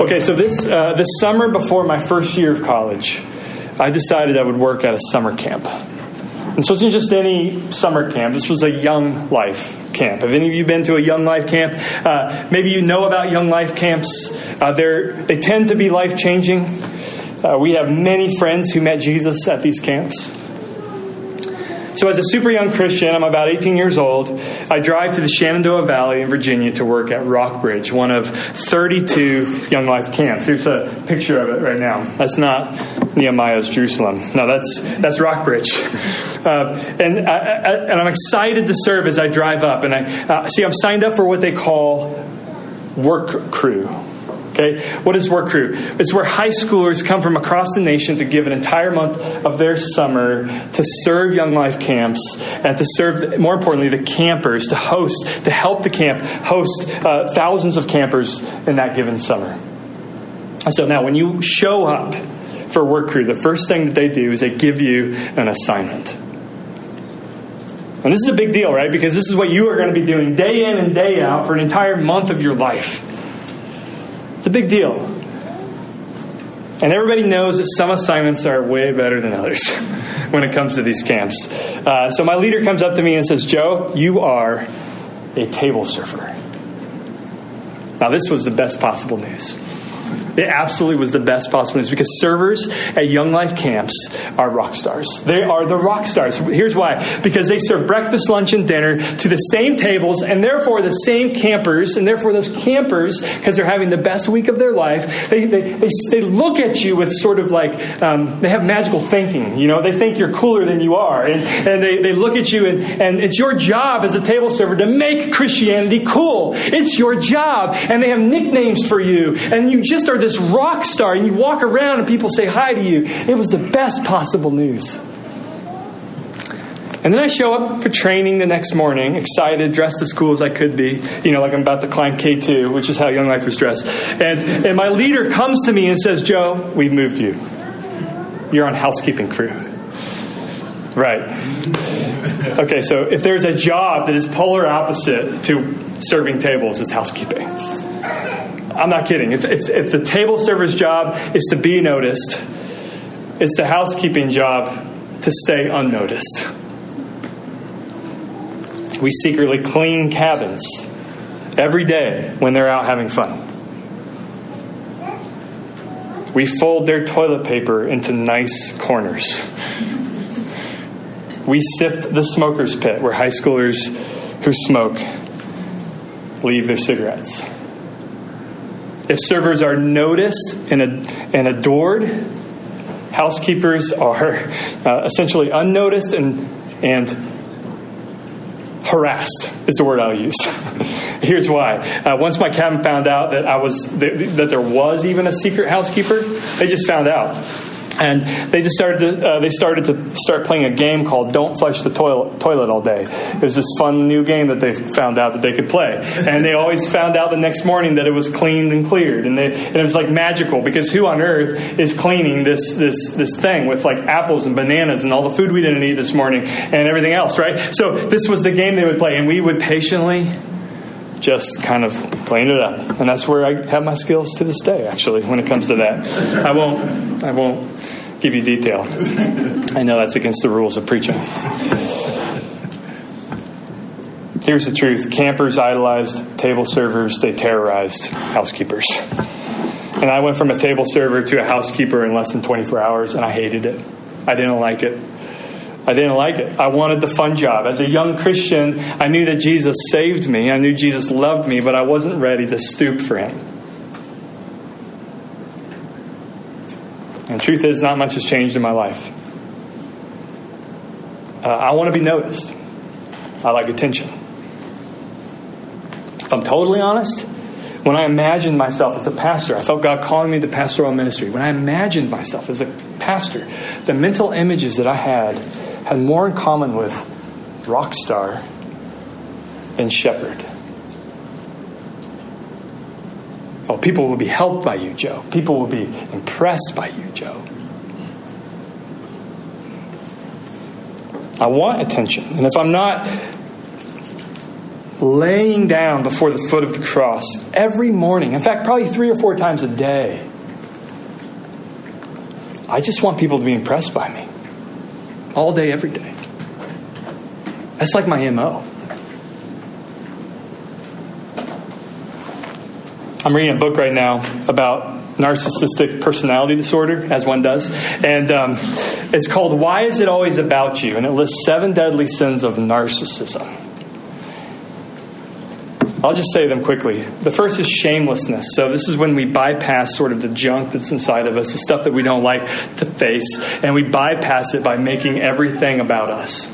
Okay, so this uh, this summer before my first year of college, I decided I would work at a summer camp. And this wasn't just any summer camp. This was a young life camp. Have any of you been to a young life camp? Uh, maybe you know about young life camps. Uh, they tend to be life changing. Uh, we have many friends who met Jesus at these camps. So, as a super young Christian, I'm about 18 years old. I drive to the Shenandoah Valley in Virginia to work at Rockbridge, one of 32 Young Life camps. Here's a picture of it right now. That's not Nehemiah's Jerusalem. No, that's that's Rockbridge. Uh, and I, I, and I'm excited to serve as I drive up. And I uh, see I'm signed up for what they call work crew. Okay, what is Work Crew? It's where high schoolers come from across the nation to give an entire month of their summer to serve Young Life camps and to serve, more importantly, the campers, to host, to help the camp host uh, thousands of campers in that given summer. So now, when you show up for Work Crew, the first thing that they do is they give you an assignment. And this is a big deal, right? Because this is what you are going to be doing day in and day out for an entire month of your life. It's a big deal. And everybody knows that some assignments are way better than others when it comes to these camps. Uh, so my leader comes up to me and says, Joe, you are a table surfer. Now, this was the best possible news. It absolutely was the best possible news because servers at Young Life camps are rock stars. They are the rock stars. Here's why because they serve breakfast, lunch, and dinner to the same tables, and therefore the same campers, and therefore those campers, because they're having the best week of their life, they, they, they, they look at you with sort of like, um, they have magical thinking. You know, they think you're cooler than you are. And, and they, they look at you, and, and it's your job as a table server to make Christianity cool. It's your job. And they have nicknames for you. And you just are this rock star and you walk around and people say hi to you. It was the best possible news. And then I show up for training the next morning, excited, dressed as cool as I could be, you know, like I'm about to climb K2, which is how Young Life was dressed. And, and my leader comes to me and says, Joe, we've moved you. You're on housekeeping crew. Right. Okay, so if there's a job that is polar opposite to serving tables, it's housekeeping. I'm not kidding. If, if, if, the table server's job is to be noticed, it's the housekeeping job to stay unnoticed. We secretly clean cabins every day when they're out having fun. We fold their toilet paper into nice corners. We sift the smoker's pit where high schoolers who smoke leave their cigarettes. If servers are noticed and, and adored, housekeepers are uh, essentially unnoticed and, and harassed is the word I'll use. Here's why. Uh, once my cabin found out that I was that there was even a secret housekeeper, they just found out and they just started to uh, they started to start playing a game called "Don't Flush the toilet, toilet all day." It was this fun new game that they found out that they could play, and they always found out the next morning that it was cleaned and cleared, and, they, and it was like magical because who on earth is cleaning this this this thing with like apples and bananas and all the food we didn't eat this morning and everything else, right? So this was the game they would play, and we would patiently just kind of clean it up. And that's where I have my skills to this day, actually, when it comes to that. I won't, I won't give you detail. I know that's against the rules of preaching. Here's the truth campers idolized table servers, they terrorized housekeepers. And I went from a table server to a housekeeper in less than 24 hours, and I hated it. I didn't like it. I didn't like it. I wanted the fun job. As a young Christian, I knew that Jesus saved me. I knew Jesus loved me, but I wasn't ready to stoop for him. And truth is, not much has changed in my life. Uh, I want to be noticed. I like attention. If I'm totally honest, when I imagined myself as a pastor, I felt God calling me to pastoral ministry. When I imagined myself as a pastor, the mental images that I had had more in common with rock star than shepherd. Oh, people will be helped by you, Joe. People will be impressed by you, Joe. I want attention. And if I'm not laying down before the foot of the cross every morning. In fact, probably three or four times a day. I just want people to be impressed by me all day, every day. That's like my MO. I'm reading a book right now about narcissistic personality disorder, as one does. And um, it's called Why Is It Always About You? And it lists seven deadly sins of narcissism. I'll just say them quickly. The first is shamelessness. So, this is when we bypass sort of the junk that's inside of us, the stuff that we don't like to face, and we bypass it by making everything about us.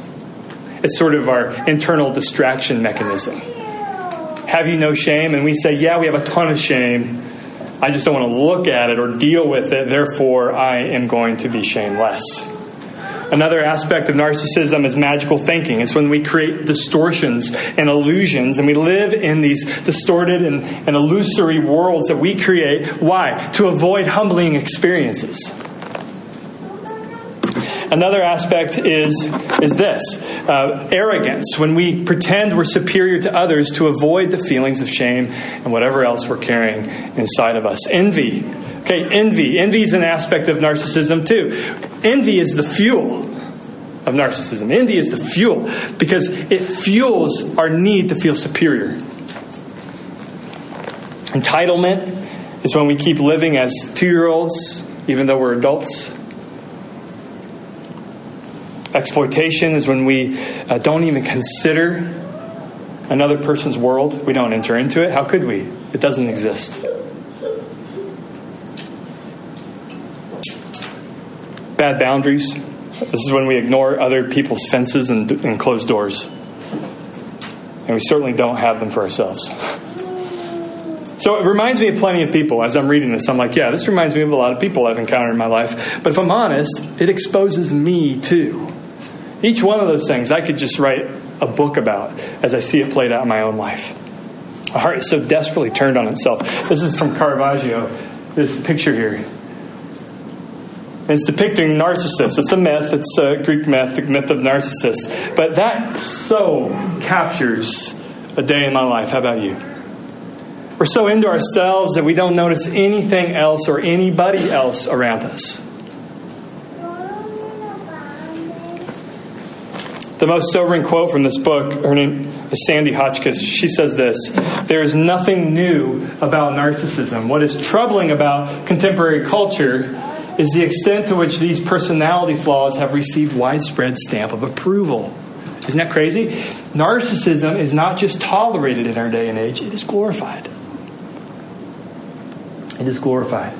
It's sort of our internal distraction mechanism. Have you no shame? And we say, Yeah, we have a ton of shame. I just don't want to look at it or deal with it. Therefore, I am going to be shameless. Another aspect of narcissism is magical thinking. It's when we create distortions and illusions and we live in these distorted and, and illusory worlds that we create. Why? To avoid humbling experiences. Another aspect is, is this uh, arrogance, when we pretend we're superior to others to avoid the feelings of shame and whatever else we're carrying inside of us. Envy. Okay, envy. Envy is an aspect of narcissism too. Envy is the fuel of narcissism. Envy is the fuel because it fuels our need to feel superior. Entitlement is when we keep living as two year olds, even though we're adults. Exploitation is when we uh, don't even consider another person's world. We don't enter into it. How could we? It doesn't exist. Bad boundaries. This is when we ignore other people's fences and, and close doors. And we certainly don't have them for ourselves. So it reminds me of plenty of people. As I'm reading this, I'm like, yeah, this reminds me of a lot of people I've encountered in my life. But if I'm honest, it exposes me too. Each one of those things I could just write a book about as I see it played out in my own life. My heart is so desperately turned on itself. This is from Caravaggio, this picture here. It's depicting Narcissus. It's a myth, it's a Greek myth, the myth of Narcissus. But that so captures a day in my life. How about you? We're so into ourselves that we don't notice anything else or anybody else around us. The most sobering quote from this book, her name is Sandy Hotchkiss. She says this There is nothing new about narcissism. What is troubling about contemporary culture is the extent to which these personality flaws have received widespread stamp of approval. Isn't that crazy? Narcissism is not just tolerated in our day and age, it is glorified. It is glorified.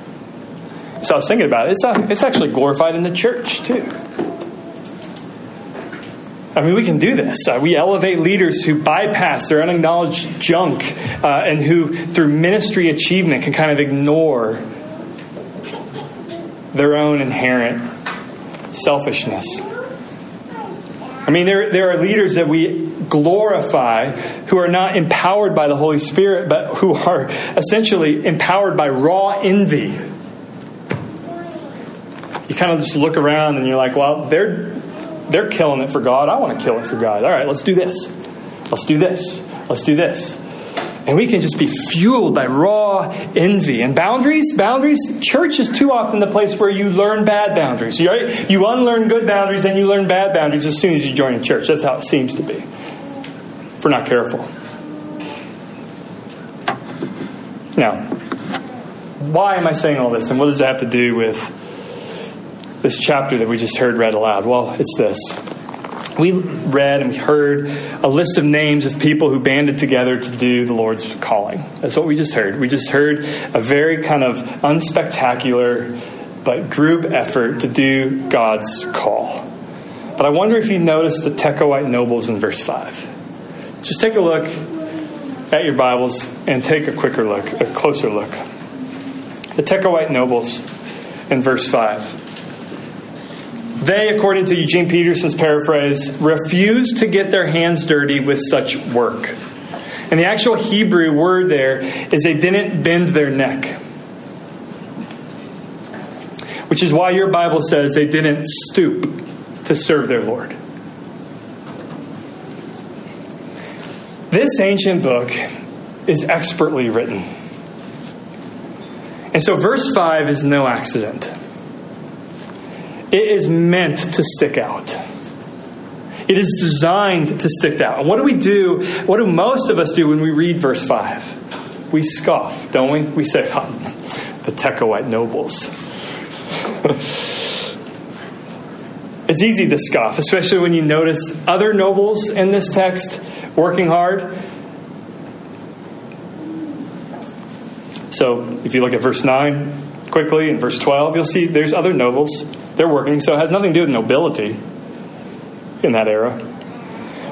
So I was thinking about it. It's, uh, it's actually glorified in the church, too. I mean, we can do this. Uh, we elevate leaders who bypass their unacknowledged junk uh, and who, through ministry achievement, can kind of ignore their own inherent selfishness. I mean, there, there are leaders that we glorify who are not empowered by the Holy Spirit, but who are essentially empowered by raw envy. You kind of just look around and you're like, well, they're they're killing it for God. I want to kill it for God. All right, let's do this. Let's do this. Let's do this. And we can just be fueled by raw envy. And boundaries, boundaries, church is too often the place where you learn bad boundaries. Right? You unlearn good boundaries and you learn bad boundaries as soon as you join a church. That's how it seems to be. If we're not careful. Now, why am I saying all this? And what does it have to do with this chapter that we just heard read aloud? Well, it's this. We read and we heard a list of names of people who banded together to do the Lord's calling. That's what we just heard. We just heard a very kind of unspectacular but group effort to do God's call. But I wonder if you noticed the Tekoite nobles in verse 5. Just take a look at your Bibles and take a quicker look, a closer look. The Tekoite nobles in verse 5. They, according to Eugene Peterson's paraphrase, refused to get their hands dirty with such work. And the actual Hebrew word there is they didn't bend their neck. Which is why your Bible says they didn't stoop to serve their Lord. This ancient book is expertly written. And so, verse 5 is no accident. It is meant to stick out. It is designed to stick out. And what do we do? What do most of us do when we read verse 5? We scoff, don't we? We say, oh, the Tekoite nobles. it's easy to scoff, especially when you notice other nobles in this text working hard. So if you look at verse 9 quickly and verse 12, you'll see there's other nobles. They're working, so it has nothing to do with nobility in that era.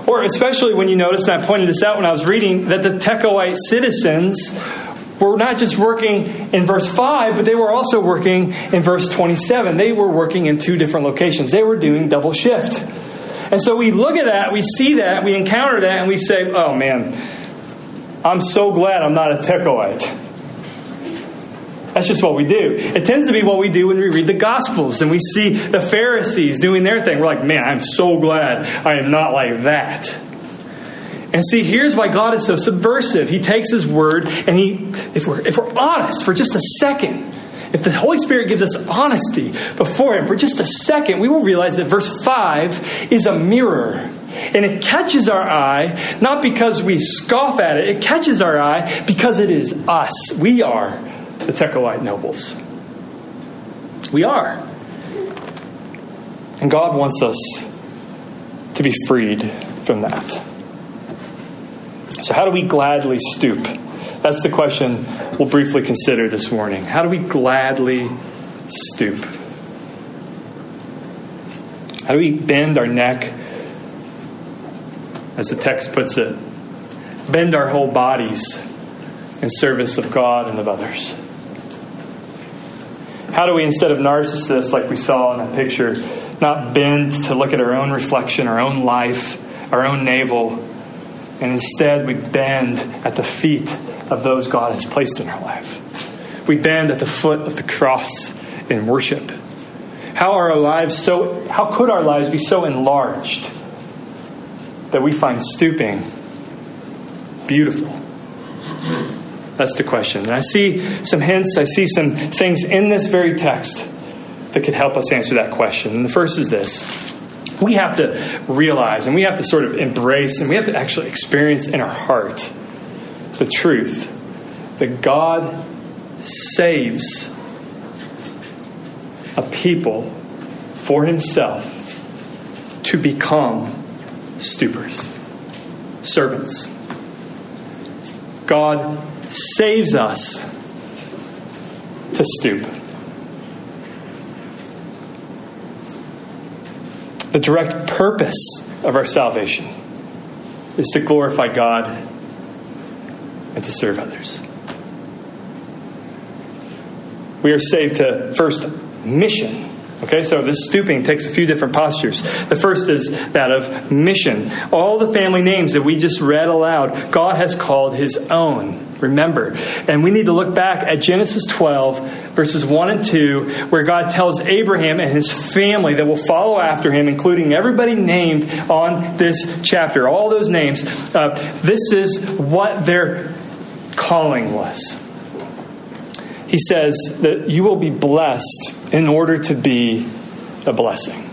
Or especially when you notice, and I pointed this out when I was reading, that the Tekoite citizens were not just working in verse 5, but they were also working in verse 27. They were working in two different locations. They were doing double shift. And so we look at that, we see that, we encounter that, and we say, oh man, I'm so glad I'm not a Tekoite. That's just what we do. It tends to be what we do when we read the Gospels and we see the Pharisees doing their thing. We're like, man, I'm so glad I am not like that. And see, here's why God is so subversive. He takes His word, and He, if we're, if we're honest for just a second, if the Holy Spirit gives us honesty before Him for just a second, we will realize that verse 5 is a mirror. And it catches our eye, not because we scoff at it, it catches our eye because it is us. We are the Tekoite nobles. We are. And God wants us to be freed from that. So, how do we gladly stoop? That's the question we'll briefly consider this morning. How do we gladly stoop? How do we bend our neck, as the text puts it, bend our whole bodies in service of God and of others? How do we, instead of narcissists like we saw in that picture, not bend to look at our own reflection, our own life, our own navel, and instead we bend at the feet of those God has placed in our life? We bend at the foot of the cross in worship. How are our lives so how could our lives be so enlarged that we find stooping beautiful? That's the question. And I see some hints, I see some things in this very text that could help us answer that question. And the first is this we have to realize and we have to sort of embrace and we have to actually experience in our heart the truth that God saves a people for himself to become stoopers, servants. God saves us to stoop. The direct purpose of our salvation is to glorify God and to serve others. We are saved to first mission. Okay, so this stooping takes a few different postures. The first is that of mission. All the family names that we just read aloud, God has called his own. Remember. And we need to look back at Genesis 12, verses 1 and 2, where God tells Abraham and his family that will follow after him, including everybody named on this chapter, all those names. Uh, this is what their calling was. He says that you will be blessed in order to be a blessing.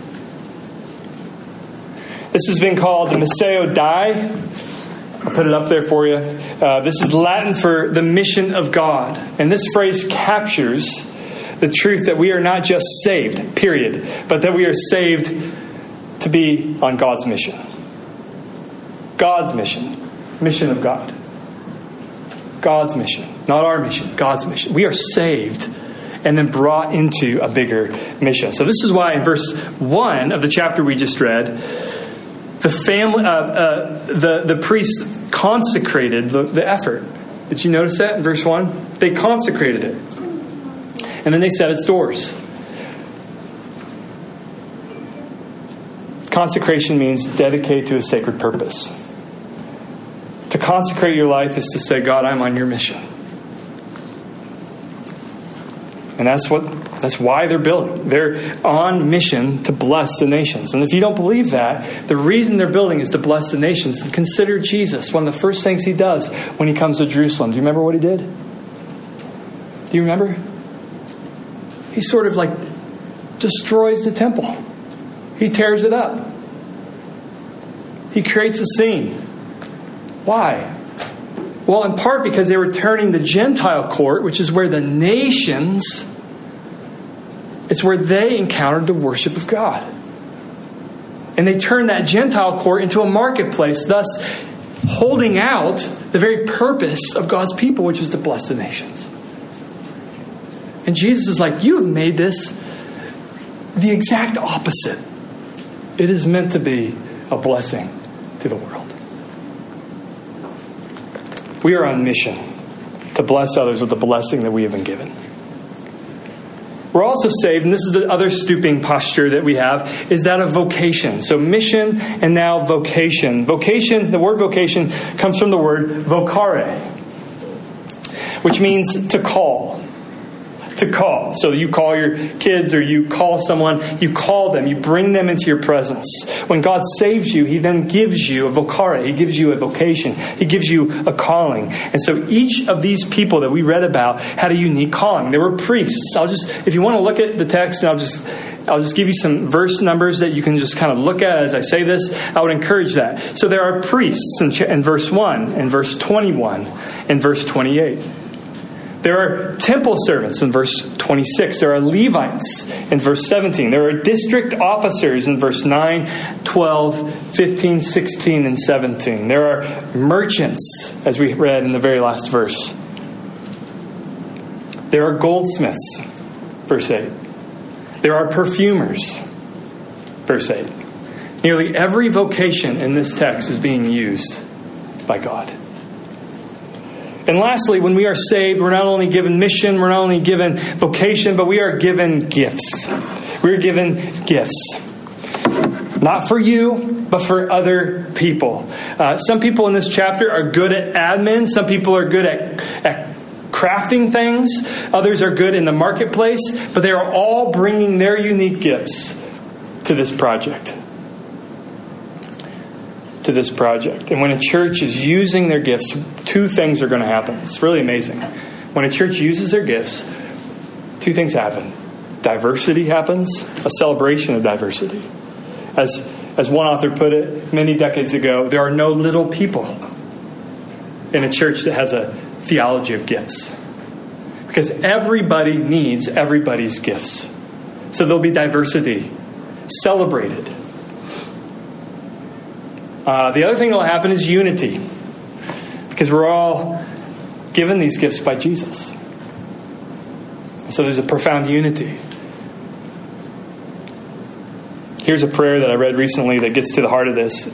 This has been called the Missio Dei I'll put it up there for you. Uh, this is Latin for the mission of God. And this phrase captures the truth that we are not just saved, period, but that we are saved to be on God's mission. God's mission. Mission of God. God's mission. Not our mission, God's mission. We are saved and then brought into a bigger mission. So, this is why in verse 1 of the chapter we just read, the family, uh, uh, the the priests consecrated the, the effort. Did you notice that in verse one? They consecrated it, and then they set its doors. Consecration means dedicate to a sacred purpose. To consecrate your life is to say, God, I'm on your mission. And that's what that's why they're building. They're on mission to bless the nations. And if you don't believe that, the reason they're building is to bless the nations. Consider Jesus. One of the first things he does when he comes to Jerusalem. Do you remember what he did? Do you remember? He sort of like destroys the temple. He tears it up. He creates a scene. Why? Well, in part because they were turning the Gentile court, which is where the nations, it's where they encountered the worship of God. And they turned that Gentile court into a marketplace, thus holding out the very purpose of God's people, which is to bless the nations. And Jesus is like, You have made this the exact opposite. It is meant to be a blessing to the world. We are on mission to bless others with the blessing that we have been given. We're also saved, and this is the other stooping posture that we have, is that of vocation. So mission and now vocation. Vocation, the word vocation comes from the word vocare, which means to call to call. So you call your kids or you call someone, you call them, you bring them into your presence. When God saves you, He then gives you a vocare, He gives you a vocation, He gives you a calling. And so each of these people that we read about had a unique calling. They were priests. I'll just, if you want to look at the text, and I'll just I'll just give you some verse numbers that you can just kind of look at as I say this. I would encourage that. So there are priests in verse 1, in verse 21, in verse 28. There are temple servants in verse 26. There are Levites in verse 17. There are district officers in verse 9, 12, 15, 16, and 17. There are merchants, as we read in the very last verse. There are goldsmiths, verse 8. There are perfumers, verse 8. Nearly every vocation in this text is being used by God. And lastly, when we are saved, we're not only given mission, we're not only given vocation, but we are given gifts. We're given gifts. Not for you, but for other people. Uh, some people in this chapter are good at admin, some people are good at, at crafting things, others are good in the marketplace, but they are all bringing their unique gifts to this project to this project. And when a church is using their gifts, two things are going to happen. It's really amazing. When a church uses their gifts, two things happen diversity happens, a celebration of diversity. As, as one author put it many decades ago, there are no little people in a church that has a theology of gifts. Because everybody needs everybody's gifts. So there'll be diversity celebrated uh, the other thing that will happen is unity, because we're all given these gifts by Jesus. So there's a profound unity. Here's a prayer that I read recently that gets to the heart of this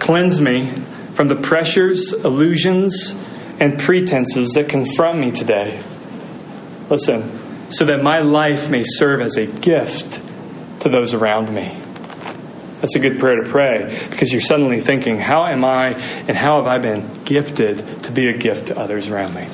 Cleanse me from the pressures, illusions, and pretenses that confront me today. Listen, so that my life may serve as a gift to those around me. That's a good prayer to pray because you're suddenly thinking, how am I and how have I been gifted to be a gift to others around me?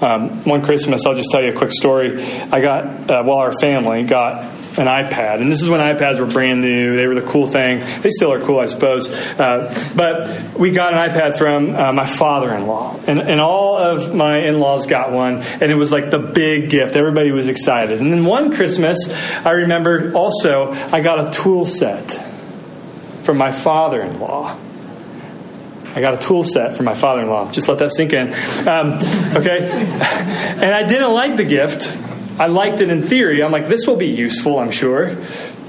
Um, one Christmas, I'll just tell you a quick story. I got, uh, well, our family got an iPad, and this is when iPads were brand new. They were the cool thing. They still are cool, I suppose. Uh, but we got an iPad from uh, my father-in-law, and, and all of my in-laws got one, and it was like the big gift. Everybody was excited. And then one Christmas, I remember also I got a tool set from my father-in-law. I got a tool set from my father in law. Just let that sink in. Um, okay? And I didn't like the gift I liked it in theory. I'm like, this will be useful, I'm sure.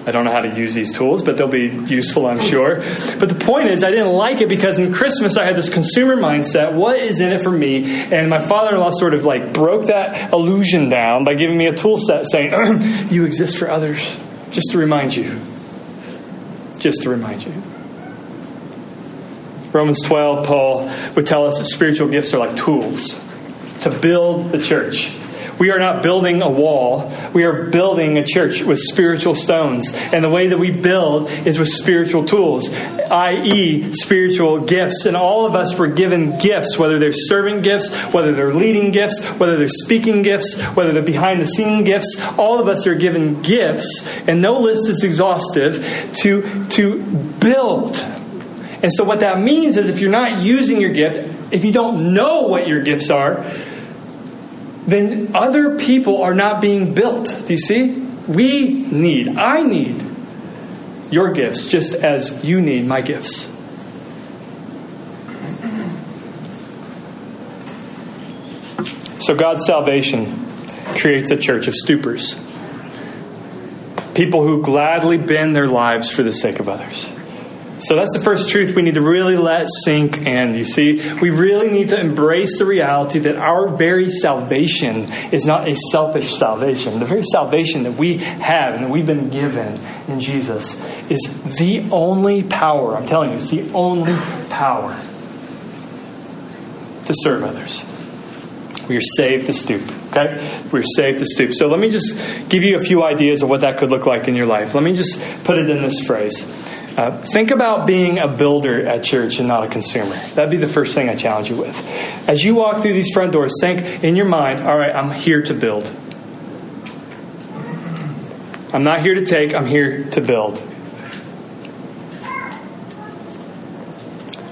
I don't know how to use these tools, but they'll be useful, I'm sure. But the point is, I didn't like it because in Christmas I had this consumer mindset. What is in it for me? And my father in law sort of like broke that illusion down by giving me a tool set saying, You exist for others. Just to remind you. Just to remind you. Romans 12, Paul would tell us that spiritual gifts are like tools to build the church We are not building a wall. We are building a church with spiritual stones. And the way that we build is with spiritual tools, i.e., spiritual gifts. And all of us were given gifts, whether they're serving gifts, whether they're leading gifts, whether they're speaking gifts, whether they're behind the scene gifts. All of us are given gifts, and no list is exhaustive, to, to build. And so, what that means is if you're not using your gift, if you don't know what your gifts are, then other people are not being built. Do you see? We need, I need your gifts just as you need my gifts. So God's salvation creates a church of stoopers. People who gladly bend their lives for the sake of others. So that's the first truth we need to really let sink in. You see, we really need to embrace the reality that our very salvation is not a selfish salvation. The very salvation that we have and that we've been given in Jesus is the only power, I'm telling you, it's the only power to serve others. We are saved to stoop. Okay? We're saved to stoop. So let me just give you a few ideas of what that could look like in your life. Let me just put it in this phrase. Uh, think about being a builder at church and not a consumer. That'd be the first thing I challenge you with. As you walk through these front doors, think in your mind, all right, I'm here to build. I'm not here to take, I'm here to build.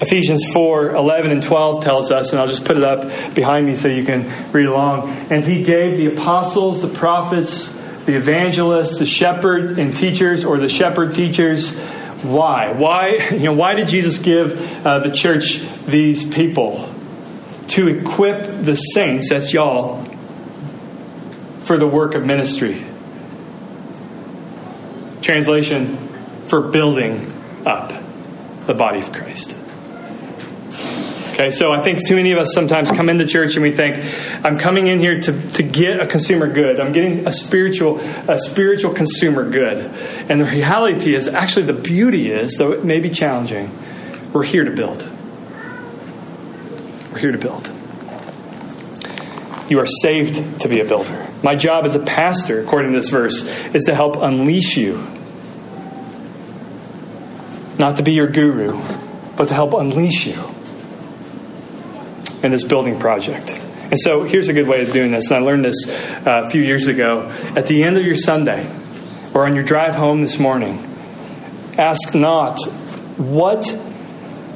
Ephesians 4 11 and 12 tells us, and I'll just put it up behind me so you can read along. And he gave the apostles, the prophets, the evangelists, the shepherd and teachers, or the shepherd teachers why? Why, you know, why did Jesus give uh, the church these people? To equip the saints, that's y'all, for the work of ministry. Translation, for building up the body of Christ. Okay, so I think too many of us sometimes come into church and we think, I'm coming in here to, to get a consumer good. I'm getting a spiritual, a spiritual consumer good. And the reality is, actually, the beauty is, though it may be challenging, we're here to build. We're here to build. You are saved to be a builder. My job as a pastor, according to this verse, is to help unleash you. Not to be your guru, but to help unleash you in this building project. And so here's a good way of doing this. And I learned this uh, a few years ago. At the end of your Sunday, or on your drive home this morning, ask not, What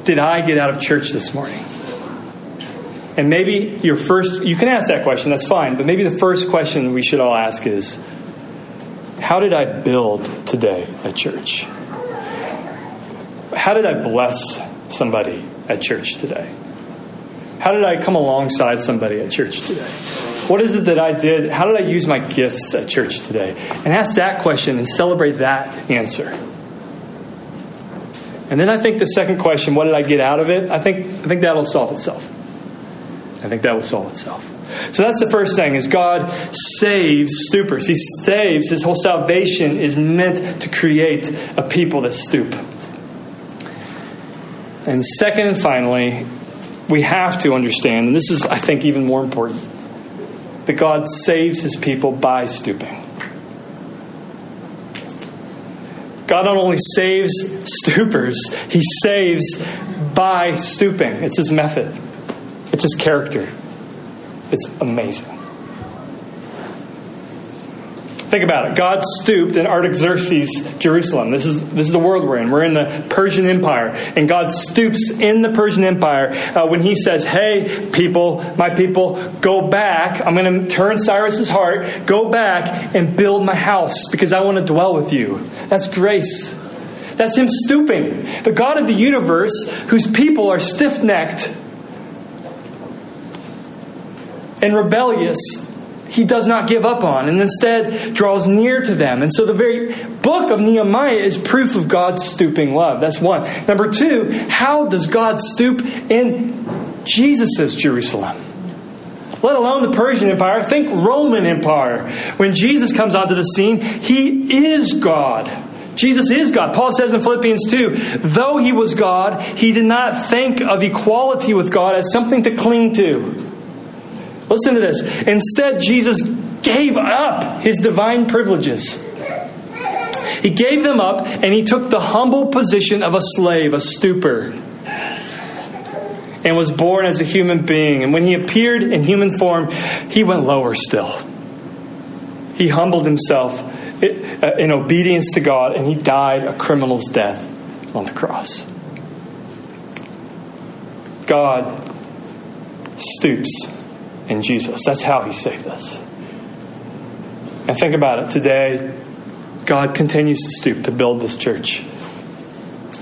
did I get out of church this morning? And maybe your first, you can ask that question, that's fine. But maybe the first question we should all ask is, How did I build today at church? How did I bless somebody at church today? How did I come alongside somebody at church today? What is it that I did? How did I use my gifts at church today? And ask that question and celebrate that answer. And then I think the second question, what did I get out of it? I think I think that'll solve itself. I think that will solve itself. So that's the first thing is God saves stoopers. He saves his whole salvation is meant to create a people that stoop. And second and finally, we have to understand, and this is, I think, even more important, that God saves his people by stooping. God not only saves stoopers, he saves by stooping. It's his method, it's his character. It's amazing. Think about it. God stooped in Artaxerxes' Jerusalem. This is, this is the world we're in. We're in the Persian Empire. And God stoops in the Persian Empire uh, when he says, Hey, people, my people, go back. I'm going to turn Cyrus's heart. Go back and build my house because I want to dwell with you. That's grace. That's him stooping. The God of the universe, whose people are stiff necked and rebellious, he does not give up on and instead draws near to them. And so the very book of Nehemiah is proof of God's stooping love. That's one. Number two, how does God stoop in Jesus' Jerusalem? Let alone the Persian Empire, think Roman Empire. When Jesus comes onto the scene, he is God. Jesus is God. Paul says in Philippians 2 though he was God, he did not think of equality with God as something to cling to. Listen to this. Instead, Jesus gave up his divine privileges. He gave them up and he took the humble position of a slave, a stooper, and was born as a human being. And when he appeared in human form, he went lower still. He humbled himself uh, in obedience to God and he died a criminal's death on the cross. God stoops in Jesus. That's how he saved us. And think about it today, God continues to stoop to build this church.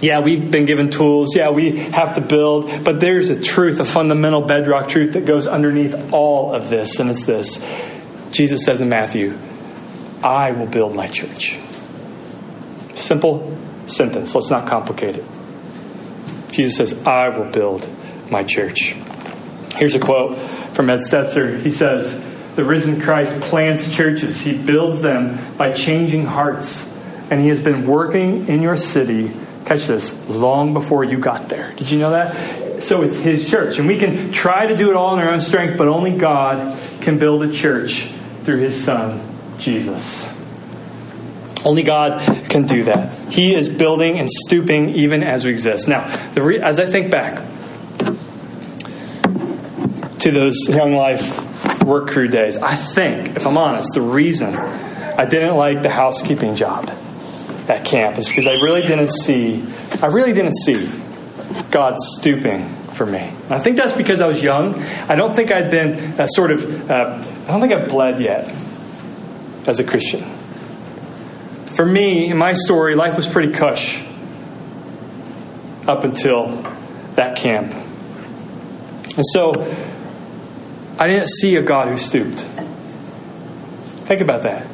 Yeah, we've been given tools. Yeah, we have to build. But there's a truth, a fundamental bedrock truth that goes underneath all of this, and it's this Jesus says in Matthew, I will build my church. Simple sentence. Let's not complicate it. Jesus says, I will build my church. Here's a quote from Ed Stetzer. He says, The risen Christ plants churches, he builds them by changing hearts. And he has been working in your city, catch this, long before you got there. Did you know that? So it's his church. And we can try to do it all in our own strength, but only God can build a church through his son, Jesus. Only God can do that. He is building and stooping even as we exist. Now, re- as I think back, to those Young Life work crew days. I think, if I'm honest, the reason I didn't like the housekeeping job at camp is because I really didn't see, I really didn't see God stooping for me. I think that's because I was young. I don't think I'd been uh, sort of, uh, I don't think I've bled yet as a Christian. For me, in my story, life was pretty cush up until that camp. And so I didn't see a God who stooped. Think about that.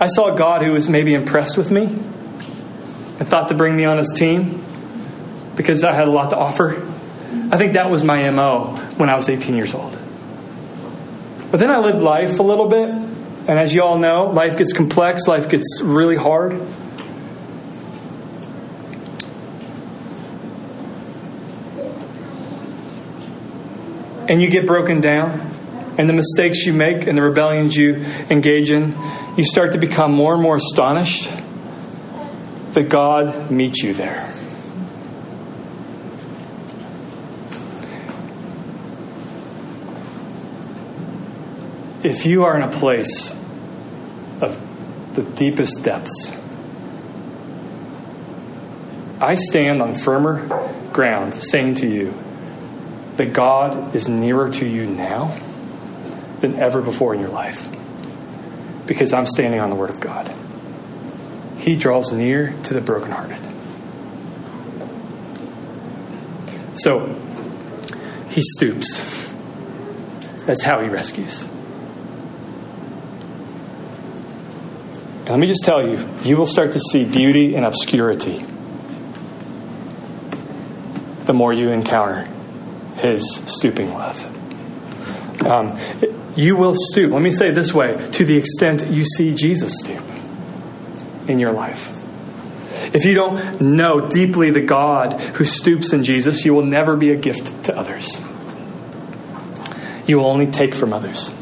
I saw a God who was maybe impressed with me and thought to bring me on his team because I had a lot to offer. I think that was my MO when I was 18 years old. But then I lived life a little bit, and as you all know, life gets complex, life gets really hard. And you get broken down, and the mistakes you make and the rebellions you engage in, you start to become more and more astonished that God meets you there. If you are in a place of the deepest depths, I stand on firmer ground saying to you, that God is nearer to you now than ever before in your life because I'm standing on the Word of God. He draws near to the brokenhearted. So, he stoops. That's how he rescues. Let me just tell you, you will start to see beauty in obscurity the more you encounter his stooping love. Um, you will stoop. Let me say this way to the extent you see Jesus stoop in your life. If you don't know deeply the God who stoops in Jesus, you will never be a gift to others. You will only take from others.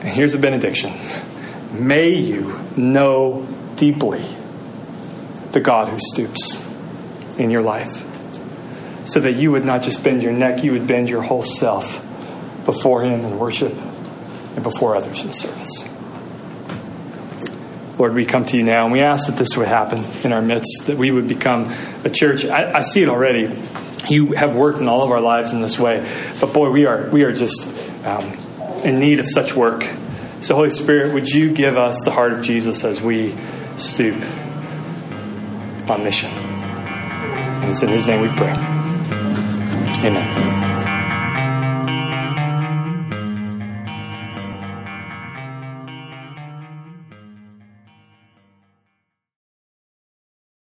And here's a benediction May you know deeply the God who stoops in your life so that you would not just bend your neck, you would bend your whole self before Him in worship and before others in service. Lord, we come to you now and we ask that this would happen in our midst, that we would become a church. I, I see it already. You have worked in all of our lives in this way, but boy, we are we are just um, in need of such work. So, Holy Spirit, would you give us the heart of Jesus as we stoop on mission? And it's in His name we pray. Amen.